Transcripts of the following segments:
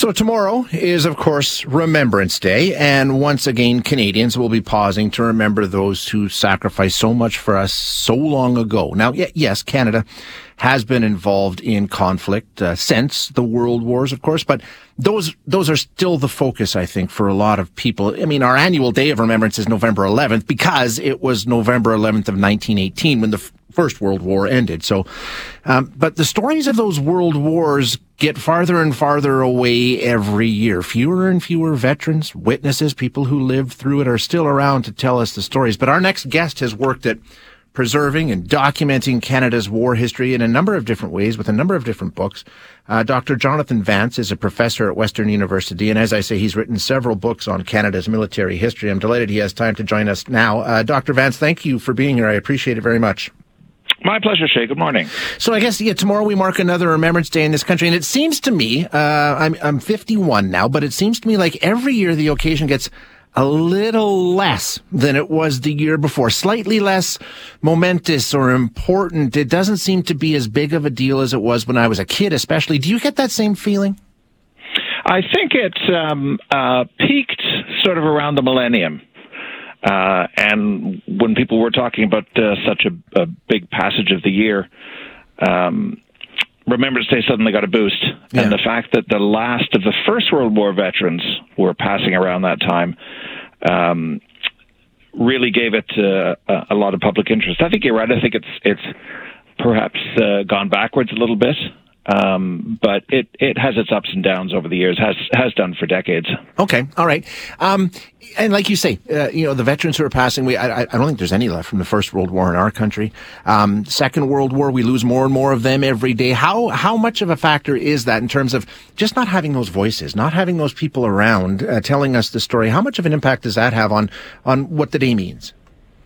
So tomorrow is, of course, Remembrance Day, and once again, Canadians will be pausing to remember those who sacrificed so much for us so long ago. Now, yes, Canada has been involved in conflict uh, since the World Wars, of course, but those those are still the focus, I think, for a lot of people. I mean, our annual Day of Remembrance is November 11th because it was November 11th of 1918 when the First World War ended. So, um, but the stories of those world wars get farther and farther away every year. Fewer and fewer veterans, witnesses, people who lived through it are still around to tell us the stories. But our next guest has worked at preserving and documenting Canada's war history in a number of different ways with a number of different books. Uh, Dr. Jonathan Vance is a professor at Western University, and as I say, he's written several books on Canada's military history. I'm delighted he has time to join us now. Uh, Dr. Vance, thank you for being here. I appreciate it very much. My pleasure, Shay. Good morning. So I guess yeah, tomorrow we mark another Remembrance Day in this country, and it seems to me, uh, I'm I'm 51 now, but it seems to me like every year the occasion gets a little less than it was the year before, slightly less momentous or important. It doesn't seem to be as big of a deal as it was when I was a kid, especially. Do you get that same feeling? I think it um, uh, peaked sort of around the millennium. Uh, and when people were talking about uh, such a, a, big passage of the year, um, Remembrance Day suddenly got a boost. Yeah. And the fact that the last of the First World War veterans were passing around that time um, really gave it uh, a lot of public interest. I think you're right. I think it's it's perhaps uh, gone backwards a little bit. Um, but it, it has its ups and downs over the years, has has done for decades. Okay, all right. Um, and like you say, uh, you know, the veterans who are passing, we I, I, don't think there's any left from the First World War in our country. Um, Second World War, we lose more and more of them every day. How how much of a factor is that in terms of just not having those voices, not having those people around uh, telling us the story? How much of an impact does that have on on what the day means?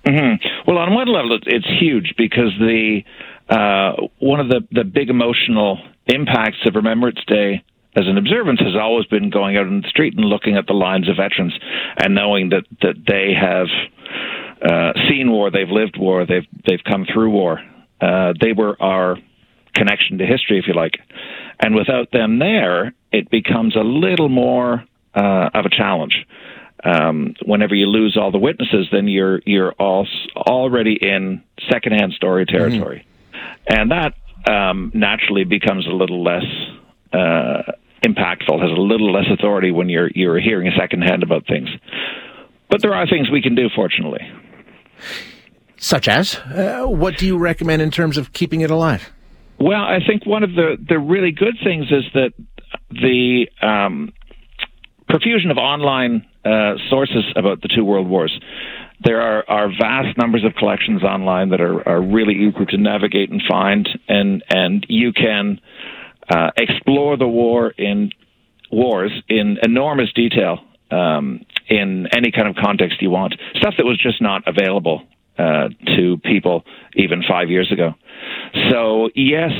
Mm-hmm. Well, on one level, it's huge because the uh, one of the, the big emotional impacts of Remembrance Day as an observance has always been going out in the street and looking at the lines of veterans and knowing that, that they have uh, seen war, they've lived war, they've they've come through war. Uh, they were our connection to history, if you like. And without them there, it becomes a little more uh, of a challenge. Um, whenever you lose all the witnesses, then you're you're all, already in secondhand story territory. Mm-hmm and that um, naturally becomes a little less uh, impactful, has a little less authority when you're you're hearing secondhand about things. But there are things we can do, fortunately. Such as, uh, what do you recommend in terms of keeping it alive? Well, I think one of the the really good things is that the um, profusion of online uh, sources about the two world wars there are, are vast numbers of collections online that are, are really easy to navigate and find, and and you can uh, explore the war in wars in enormous detail um, in any kind of context you want. Stuff that was just not available uh, to people even five years ago. So yes,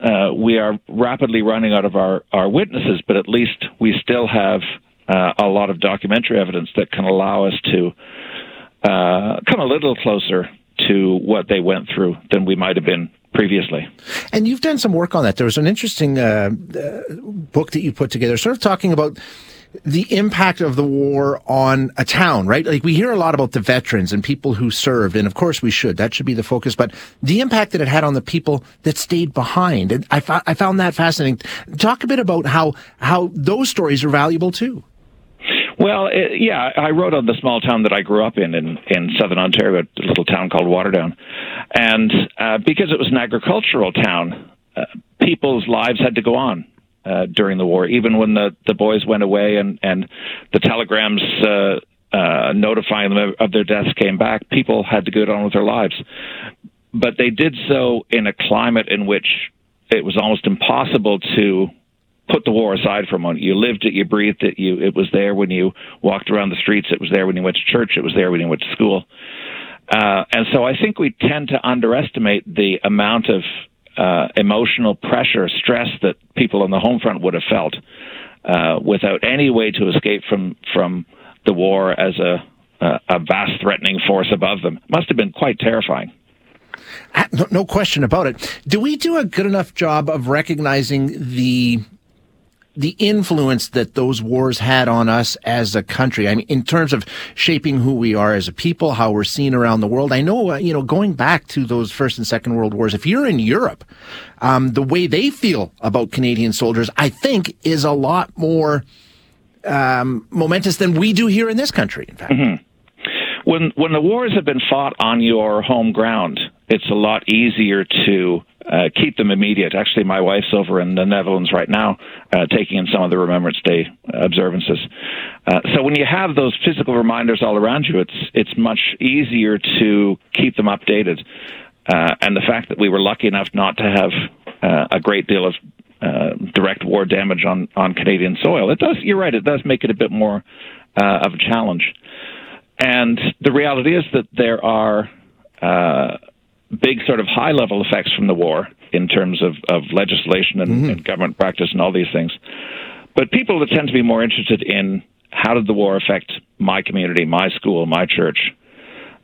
uh, we are rapidly running out of our, our witnesses, but at least we still have uh, a lot of documentary evidence that can allow us to uh, come a little closer to what they went through than we might have been previously. And you've done some work on that. There was an interesting uh, uh, book that you put together, sort of talking about the impact of the war on a town, right? Like we hear a lot about the veterans and people who served, and of course we should. That should be the focus. But the impact that it had on the people that stayed behind, and I, I found that fascinating. Talk a bit about how how those stories are valuable too. Well, it, yeah, I wrote on the small town that I grew up in in, in southern Ontario, a little town called Waterdown, and uh, because it was an agricultural town, uh, people's lives had to go on. Uh, during the war, even when the, the boys went away and, and the telegrams uh, uh, notifying them of their deaths came back, people had to go on with their lives. But they did so in a climate in which it was almost impossible to put the war aside for a moment. You lived it, you breathed it. You it was there when you walked around the streets. It was there when you went to church. It was there when you went to school. Uh, and so I think we tend to underestimate the amount of uh, emotional pressure, stress that people on the home front would have felt uh, without any way to escape from from the war as a a vast threatening force above them. Must have been quite terrifying. No, no question about it. Do we do a good enough job of recognizing the the influence that those wars had on us as a country. I mean, in terms of shaping who we are as a people, how we're seen around the world. I know, uh, you know, going back to those first and second world wars, if you're in Europe, um, the way they feel about Canadian soldiers, I think, is a lot more um, momentous than we do here in this country. In fact. Mm-hmm. When when the wars have been fought on your home ground, it's a lot easier to uh, keep them immediate. Actually, my wife's over in the Netherlands right now, uh, taking in some of the Remembrance Day observances. Uh, so when you have those physical reminders all around you, it's it's much easier to keep them updated. Uh, and the fact that we were lucky enough not to have uh, a great deal of uh, direct war damage on on Canadian soil, it does. You're right. It does make it a bit more of a challenge. And the reality is that there are big sort of high level effects from the war in terms of, of legislation and, mm-hmm. and government practice and all these things. But people that tend to be more interested in how did the war affect my community, my school, my church,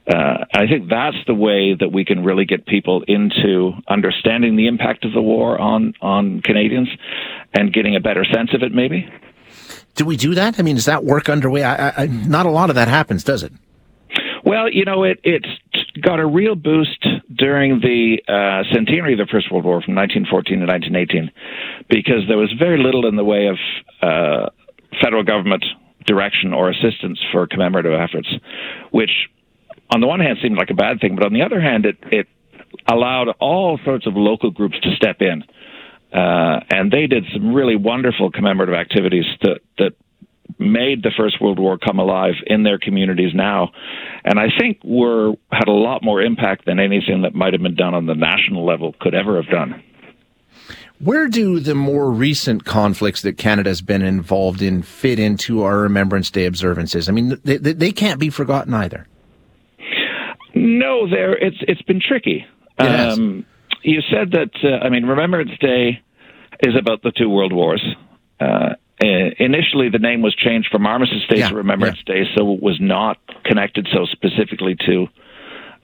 uh, I think that's the way that we can really get people into understanding the impact of the war on on Canadians and getting a better sense of it. Maybe. Do we do that? I mean, is that work underway? I, I, not a lot of that happens, does it? Well, you know, it it's got a real boost during the uh, centenary of the First World War from 1914 to 1918 because there was very little in the way of uh, federal government direction or assistance for commemorative efforts, which on the one hand seemed like a bad thing, but on the other hand, it, it allowed all sorts of local groups to step in. Uh, and they did some really wonderful commemorative activities that, that made the First World War come alive in their communities now, and I think were had a lot more impact than anything that might have been done on the national level could ever have done. Where do the more recent conflicts that Canada's been involved in fit into our Remembrance Day observances? I mean, they, they can't be forgotten either. No, there it's it's been tricky. Um, you said that. Uh, I mean, Remembrance Day is about the two world wars. Uh, initially, the name was changed from Armistice Day yeah, to Remembrance yeah. Day, so it was not connected so specifically to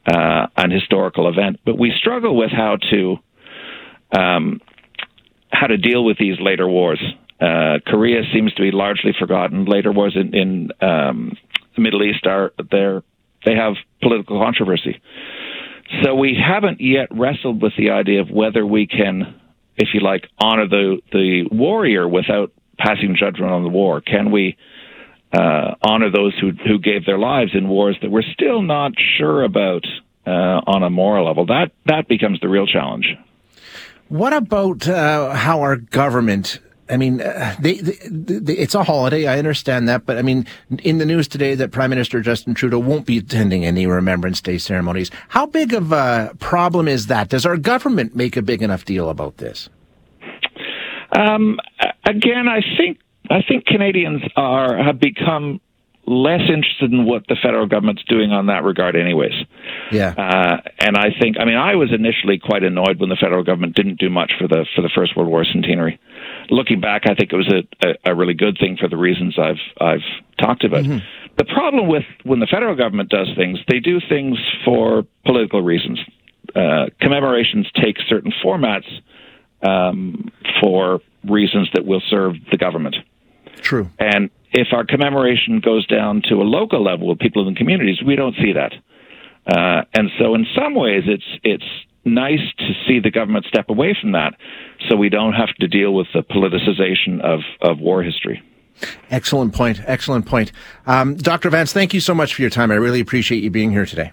uh, an historical event. But we struggle with how to um, how to deal with these later wars. Uh, Korea seems to be largely forgotten. Later wars in, in um, the Middle East are there. They have political controversy. So we haven't yet wrestled with the idea of whether we can, if you like, honor the the warrior without passing judgment on the war? Can we uh, honor those who who gave their lives in wars that we're still not sure about uh, on a moral level? That that becomes the real challenge. What about uh, how our government? I mean, uh, they, they, they, it's a holiday. I understand that, but I mean, in the news today that Prime Minister Justin Trudeau won't be attending any Remembrance Day ceremonies. How big of a problem is that? Does our government make a big enough deal about this? Um, again, I think I think Canadians are have become less interested in what the federal government's doing on that regard, anyways. Yeah. Uh, and I think, I mean, I was initially quite annoyed when the federal government didn't do much for the for the First World War centenary. Looking back, I think it was a, a, a really good thing for the reasons I've I've talked about. Mm-hmm. The problem with when the federal government does things, they do things for political reasons. Uh, commemorations take certain formats um, for reasons that will serve the government. True. And if our commemoration goes down to a local level with people in the communities, we don't see that. Uh, and so, in some ways, it's it's nice to see the government step away from that, so we don't have to deal with the politicization of of war history. Excellent point. Excellent point. Um, Dr. Vance, thank you so much for your time. I really appreciate you being here today.